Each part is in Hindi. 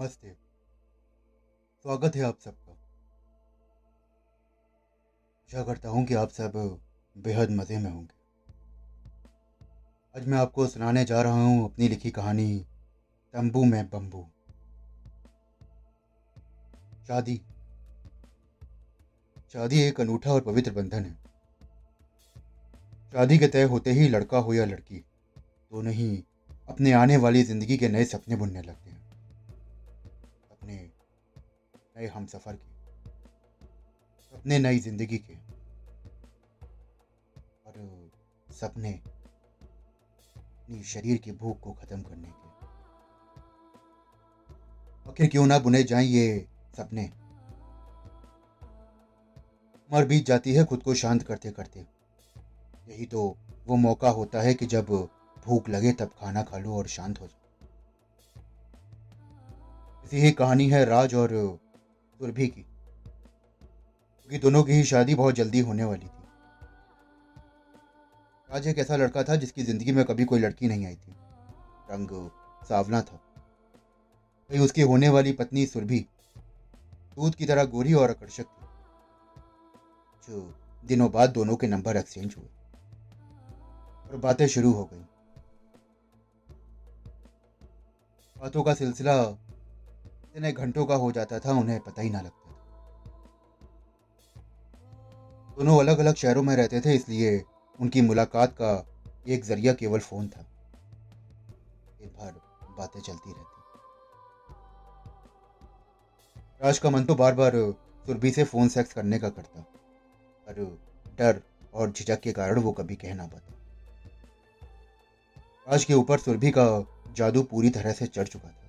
नमस्ते स्वागत है आप सबका। आशा करता हूँ कि आप सब बेहद मज़े में होंगे। आज मैं आपको सुनाने जा रहा हूँ अपनी लिखी कहानी, तंबू में बम्बू शादी। शादी एक अनूठा और पवित्र बंधन है। शादी के तय होते ही लड़का हो या लड़की, दोनों ही अपने आने वाली ज़िंदगी के नए सपने बुनने लगते हैं। नए हम सफ़र के सपने नई ज़िंदगी के, और सपने अपनी शरीर की भूख को ख़त्म करने के। आखिर क्यों ना बुने जाएँ ये सपने। उम्र बीत जाती है, खुद को शांत करते करते। यही तो वो मौका होता है कि जब भूख लगे तब खाना खा लो और शांत हो जाओ। ही कहानी है राज और सुरभि की, क्योंकि दोनों की ही शादी बहुत जल्दी होने वाली थी। राज एक ऐसा लड़का था जिसकी ज़िंदगी में कभी कोई लड़की नहीं आई थी। रंग सावला था। वही उसकी होने वाली पत्नी सुरभि, दूध की तरह गोरी और आकर्षक थी, जो दिनों बाद दोनों के नंबर एक्सचेंज हुए और बातें शुरू हो गई। बातों का सिलसिला इतने घंटों का हो जाता था, उन्हें पता ही ना लगता था। दोनों अलग अलग शहरों में रहते थे, इसलिए उनकी मुलाकात का एक ज़रिया केवल फ़ोन था। दिन भर बातें चलती रहती। राज का मन तो बार बार सुरभि से फ़ोन सेक्स करने का करता, पर डर और झिझक के कारण वो कभी कह ना पाता। राज के ऊपर सुरभि का जादू पूरी तरह से चढ़ चुका था।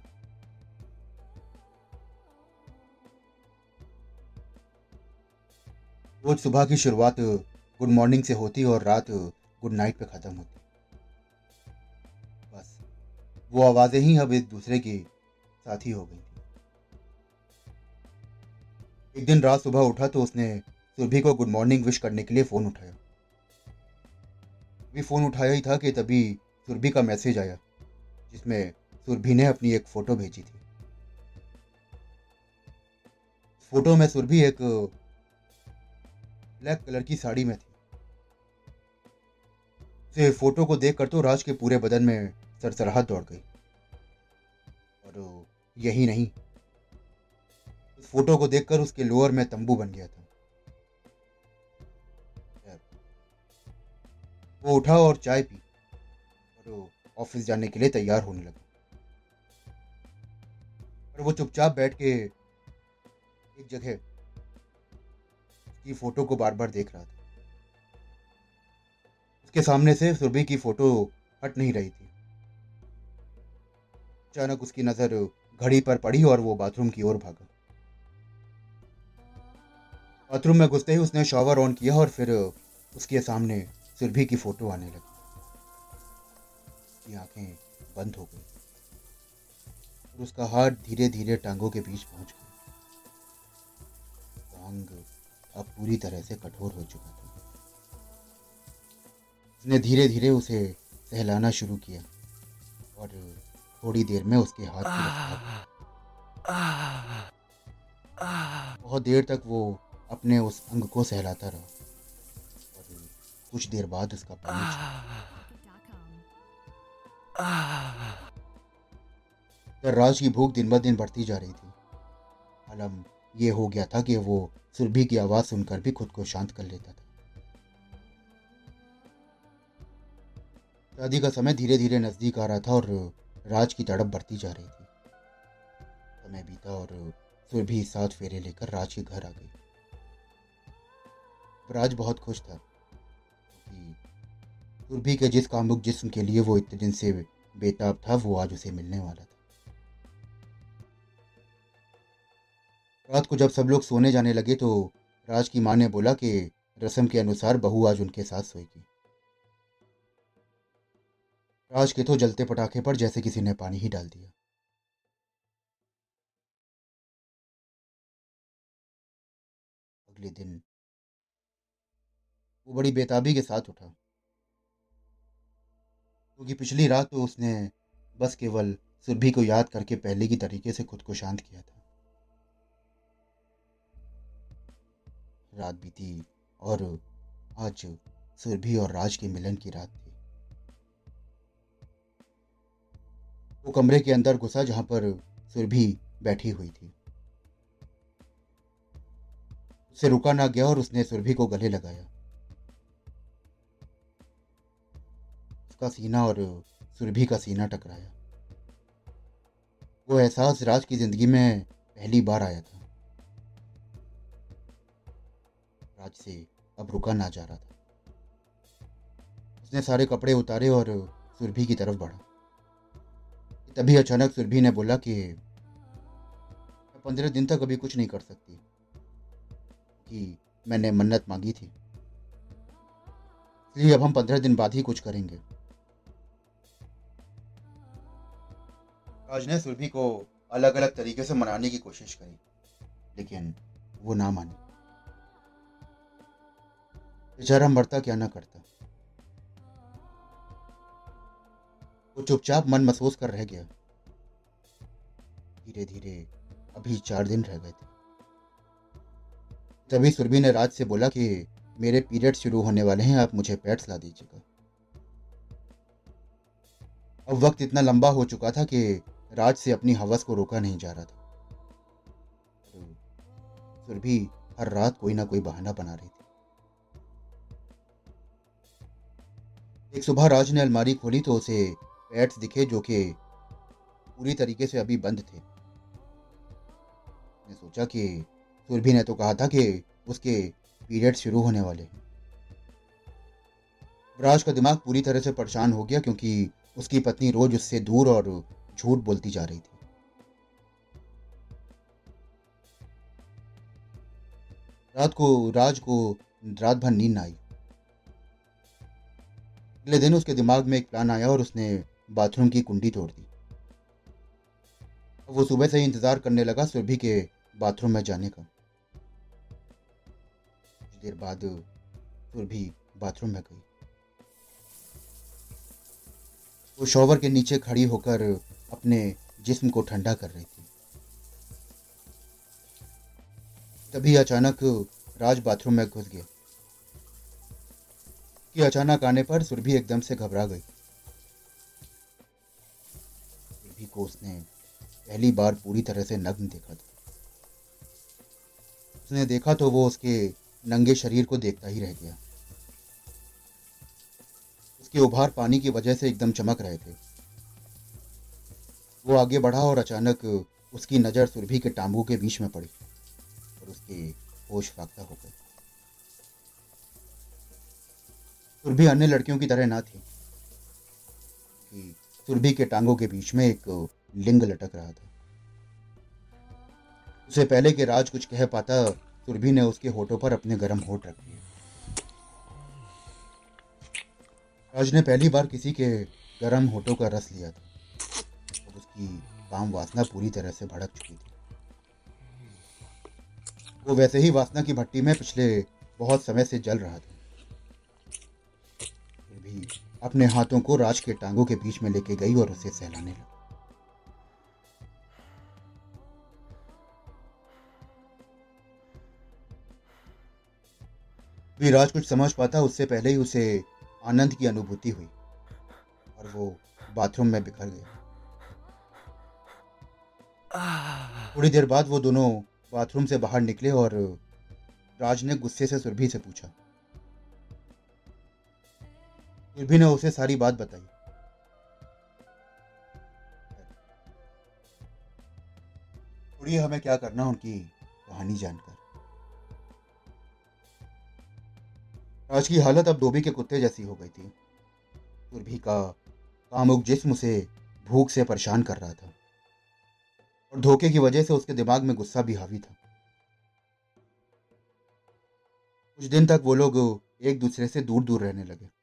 रोज सुबह की शुरुआत गुड मॉर्निंग से होती और रात गुड नाइट पे खत्म होती। बस, वो आवाज़ें ही अब एक दूसरे की साथी हो गई थी। एक दिन रात सुबह उठा तो उसने सुरभि को गुड मॉर्निंग विश करने के लिए फ़ोन उठाया। भी फ़ोन उठाया ही था कि तभी सुरभि का मैसेज आया, जिसमें सुरभि ने अपनी एक फ़ोटो भेजी थी। फ़ोटो में सुरभि एक ब्लैक कलर की साड़ी में थी। उसे फ़ोटो को देखकर तो राज के पूरे बदन में सरसराहट दौड़ गई। और यही नहीं, उस फ़ोटो को देखकर उसके लोअर में तंबू बन गया था। वो उठा और चाय पी और ऑफ़िस जाने के लिए तैयार होने लगा। और वो चुपचाप बैठ के एक जगह की फ़ोटो को बार बार देख रहा था। उसके सामने से सुरभि की फ़ोटो हट नहीं रही थी। अचानक उसकी नज़र घड़ी पर पड़ी और वो बाथरूम की ओर भागा। बाथरूम में घुसते ही उसने शॉवर ऑन किया और फिर उसके सामने सुरभि की फ़ोटो आने लगी। उसकी आँखें बंद हो गई और उसका हाथ धीरे धीरे टांगों के बीच पहुँच गया। टांग अब पूरी तरह से कठोर हो चुका था। उसने धीरे धीरे उसे सहलाना शुरू किया और थोड़ी देर में उसके हाथ की बहुत देर तक वो अपने उस अंग को सहलाता रहा और कुछ देर बाद उसका पानी राज की भूख दिन ब दिन बढ़ती जा रही थी। आलम ये हो गया था कि वो सुरभि की आवाज़ सुनकर भी खुद को शांत कर लेता था। शादी का समय धीरे धीरे नज़दीक आ रहा था और राज की तड़प बढ़ती जा रही थी। समय बीता और सुरभि साथ फेरे लेकर राज के घर आ गई। राज बहुत खुश था सुरभि के जिस कामुक जिस्म के लिए वो इतने दिन से बेताब था, वो आज उसे मिलने वाला था। रात को जब सब लोग सोने जाने लगे तो राज की माँ ने बोला कि रस्म के अनुसार बहू आज उनके साथ सोएगी राज के तो जलते पटाखे पर जैसे किसी ने पानी ही डाल दिया। अगले दिन वो बड़ी बेताबी के साथ उठा। क्योंकि पिछली रात तो उसने बस केवल सुरभि को याद करके पहले की तरीके से खुद को शांत किया था। रात बीती और आज सुरभि और राज के मिलन की रात थी। वो कमरे के अंदर घुसा जहाँ पर सुरभि बैठी हुई थी। उसे रुका ना गया और उसने सुरभि को गले लगाया। उसका सीना और सुरभि का सीना टकराया। वो एहसास राज की ज़िंदगी में पहली बार आया था। राज से अब रुका ना जा रहा था। उसने सारे कपड़े उतारे और सुरभि की तरफ़ बढ़ा। तभी अचानक सुरभि ने बोला कि, मैं पंद्रह दिन तक अभी कुछ नहीं कर सकती, कि मैंने मन्नत मांगी थी। इसलिए अब हम पंद्रह दिन बाद ही कुछ करेंगे। राज ने सुरभि को अलग अलग तरीके से मनाने की कोशिश करी, लेकिन वो ना मानी। बेचारा मरता क्या ना करता। वो चुपचाप मन महसूस कर रह गया। धीरे धीरे अभी चार दिन रह गए थे। तभी सुरभि ने राज से बोला कि, मेरे पीरियड शुरू होने वाले हैं, आप मुझे पैड्स ला दीजिएगा। अब वक्त इतना लंबा हो चुका था कि राज से अपनी हवस को रोका नहीं जा रहा था। सुरभि हर रात कोई ना कोई बहाना बना रही थी। एक सुबह राज ने अलमारी खोली तो उसे पैड्स दिखे जो कि पूरी तरीके से अभी बंद थे। ने सोचा कि सुरभि ने तो कहा था कि उसके पीरियड शुरू होने वाले राज का दिमाग पूरी तरह से परेशान हो गया क्योंकि उसकी पत्नी रोज उससे दूर और झूठ बोलती जा रही थी। रात को, राज को रात भर नींद आई। अगले दिन उसके दिमाग में एक प्लान आया और उसने बाथरूम की कुंडी तोड़ दी। वो सुबह से ही इंतज़ार करने लगा सुरभि के बाथरूम में जाने का। कुछ देर बाद सुरभि बाथरूम में गई। वो शॉवर के नीचे खड़ी होकर अपने जिस्म को ठंडा कर रही थी। तभी अचानक राज बाथरूम में घुस गया। कि अचानक आने पर सुरभि एकदम से घबरा गई। सुरभि को उसने पहली बार पूरी तरह से नग्न देखा था। उसने देखा तो वो उसके नंगे शरीर को देखता ही रह गया। उसके उभार पानी की वजह से एकदम चमक रहे थे। वो आगे बढ़ा और अचानक उसकी नज़र सुरभि के टांगों के बीच में पड़ी और उसके होश फाख्ता हो गए। सुरभि अन्य लड़कियों की तरह ना थी। कि सुरभि के टांगों के बीच में एक लिंग लटक रहा था। उसे पहले के राज कुछ कह पाता, सुरभि ने उसके होठों पर अपने गर्म होठ रख दिए। राज ने पहली बार किसी के गर्म होठों का रस लिया था। और उसकी काम वासना पूरी तरह से भड़क चुकी थी। वो वैसे ही वासना की भट्टी में पिछले बहुत समय से जल रहा था। भी अपने हाथों को राज के टांगों के बीच में लेके गई और उसे सहलाने लगा। भी राज कुछ समझ पाता, उससे पहले ही उसे आनंद की अनुभूति हुई और वो बाथरूम में बिखर गया थोड़ी देर बाद वो दोनों बाथरूम से बाहर निकले और राज ने गुस्से से सुरभि से पूछा सुरभि ने उसे सारी बात बताई। थोड़ी हमें क्या करना उनकी कहानी जानकर? राज की हालत अब धोबी के कुत्ते जैसी हो गई थी। सुरभि का कामुक जिस्म उसे भूख से परेशान कर रहा था। और धोखे की वजह से उसके दिमाग में गुस्सा भी हावी था। कुछ दिन तक वो लोग एक दूसरे से दूर दूर रहने लगे।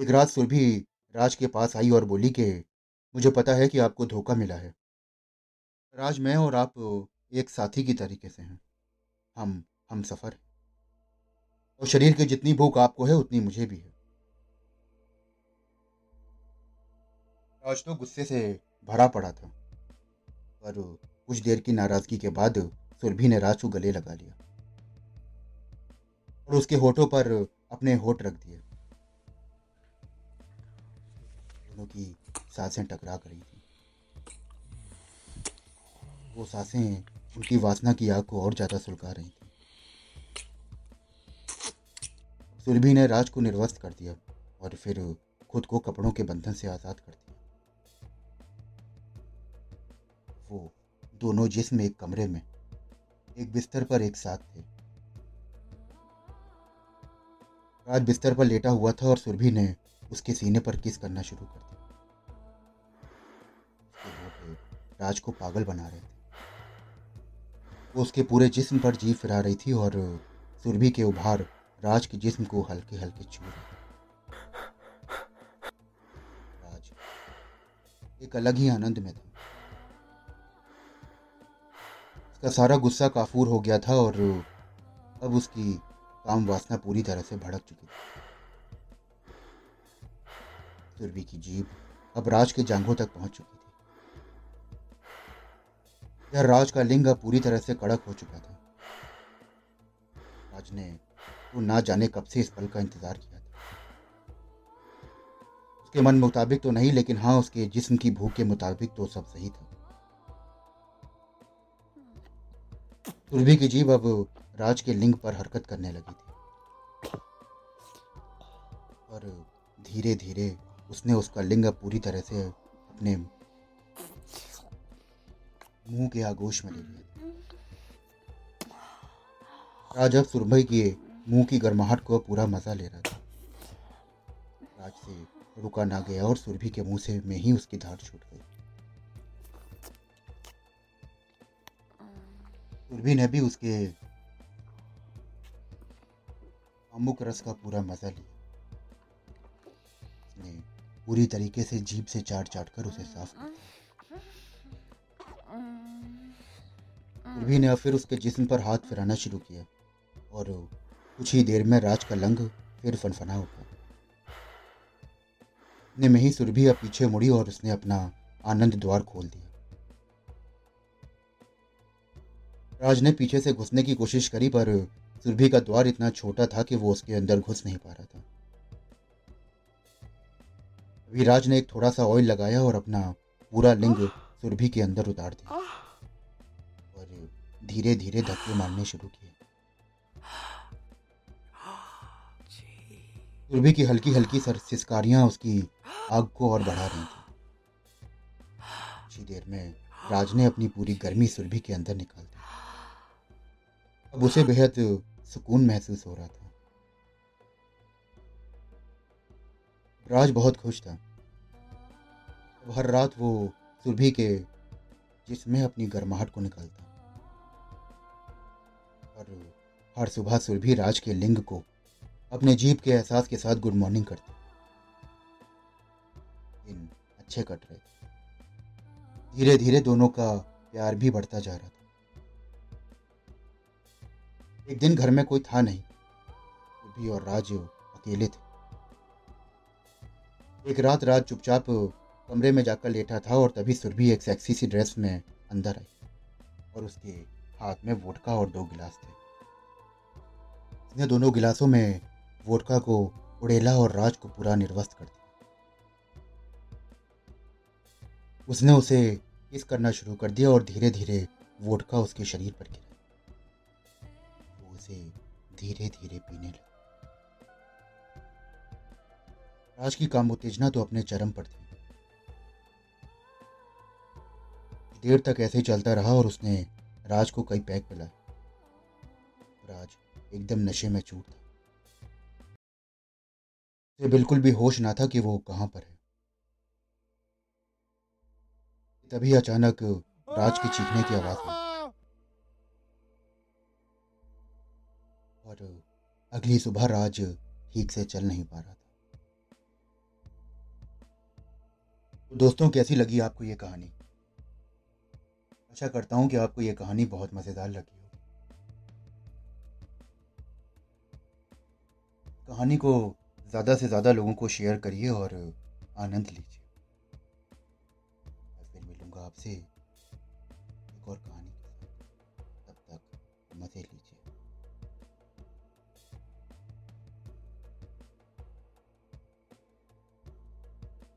एक रात सुरभि राज के पास आई और बोली कि, मुझे पता है कि आपको धोखा मिला है। राज, मैं और आप एक साथी की तरीके से हैं। हम हम सफ़र हैं। और शरीर की जितनी भूख आपको है, उतनी मुझे भी है। राज तो गुस्से से भरा पड़ा था। पर कुछ देर की नाराज़गी के बाद सुरभि ने राज को गले लगा लिया। और उसके होठों पर अपने होठ रख दिए। दोनों की साँसें टकरा कर रही थी। वो साँसें उनकी वासना की आग को और ज़्यादा सुलगा रही थी। सुरभि ने राज को निर्वस्त कर दिया और फिर खुद को कपड़ों के बंधन से आज़ाद कर दिया। वो दोनों जिस्म एक कमरे में, एक बिस्तर पर एक साथ थे। राज बिस्तर पर लेटा हुआ था और सुरभि ने उसके सीने पर किस करना शुरू कर दिया। राज को पागल बना रहे थे। वो उसके पूरे जिस्म पर जी फिरा रही थी और सुरभि के उभार राज के जिस्म को हल्के हल्के छू रहे राज, एक अलग ही आनंद में था। उसका सारा गुस्सा काफूर हो गया था और अब उसकी काम वासना पूरी तरह से भड़क चुकी थी। सुरभि की जीभ अब राज के जांघों तक पहुँच चुकी यह राज का लिंग पूरी तरह से कड़क हो चुका था। राज ने वो ना जाने कब से इस पल का इंतज़ार किया था। उसके मन मुताबिक तो नहीं, लेकिन हाँ उसके जिस्म की भूख के मुताबिक तो सब सही था। सुरभि की जीभ अब राज के लिंग पर हरकत करने लगी थी। और धीरे धीरे उसने उसका लिंग पूरी तरह से अपने मुँह के आगोश में ले लिया राज अब सुरभि के मुँह की गर्माहट को पूरा मज़ा ले रहा था। राज से रुका ना गया और सुरभि के मुँह से में ही उसकी धार छूट गई। सुरभि ने भी उसके अमुक रस का पूरा मज़ा लिया। पूरी तरीके से जीप से चाट चाट कर उसे साफ़ कर सुरभि ने फिर उसके जिस्म पर हाथ फिराना शुरू किया और कुछ ही देर में राज का लंग फिर फनफना उठा इतने में ही सुरभि अब पीछे मुड़ी और उसने अपना आनंद द्वार खोल दिया। राज ने पीछे से घुसने की कोशिश करी, पर सुरभि का द्वार इतना छोटा था कि वो उसके अंदर घुस नहीं पा रहा था। अभी राज ने एक थोड़ा सा ऑयल लगाया और अपना पूरा लिंग सुरभि के अंदर उतार दिया। धीरे धीरे धक्के मारने शुरू किए। सुरभि की हल्की हल्की सर सिस्कारियाँ उसकी आग को और बढ़ा रही थी। कुछ ही देर में राज ने अपनी पूरी गर्मी सुरभि के अंदर निकाल दी। अब उसे बेहद सुकून महसूस हो रहा था। राज बहुत खुश था। अब हर रात वो सुरभि के जिसमें अपनी गर्माहट को निकालता। और हर सुबह सुरभि राज के लिंग को अपने जीप के एहसास के साथ गुड मॉर्निंग करती। दिन अच्छे कट रहे। थे धीरे धीरे दोनों का प्यार भी बढ़ता जा रहा था। एक दिन घर में कोई था नहीं। सुरभि और राज अकेले थे। एक रात राज चुपचाप कमरे में जाकर लेटा था और तभी सुरभि एक सेक्सी सी ड्रेस में अंदर आई और उसके हाथ में वोटका और दो गिलास थे। उसने दोनों गिलासों में वोटका को, उड़ेला और राज को पूरा निर्वस्त कर दिया। उसने उसे किस करना शुरू कर दिया और धीरे धीरे वोटका उसके शरीर पर गिरा। वो उसे धीरे धीरे पीने लगा। राज की काम उत्तेजना तो अपने चरम पर थी। देर तक ऐसे चलता रहा और उसने राज को कई पैक पिलाए राज एकदम नशे में चूट था। उसे बिल्कुल भी होश ना था कि वो कहाँ पर है। तभी अचानक राज की चीखने की आवाज़ आई। और अगली सुबह राज ठीक से चल नहीं पा रहा था। दोस्तों, कैसी लगी आपको ये कहानी? आशा करता हूँ कि आपको ये कहानी बहुत मज़ेदार लगी हो कहानी को ज़्यादा से ज़्यादा लोगों को शेयर करिए और आनंद लीजिए। फिर मिलूँगा आपसे एक और कहानी तब तक मज़े लीजिए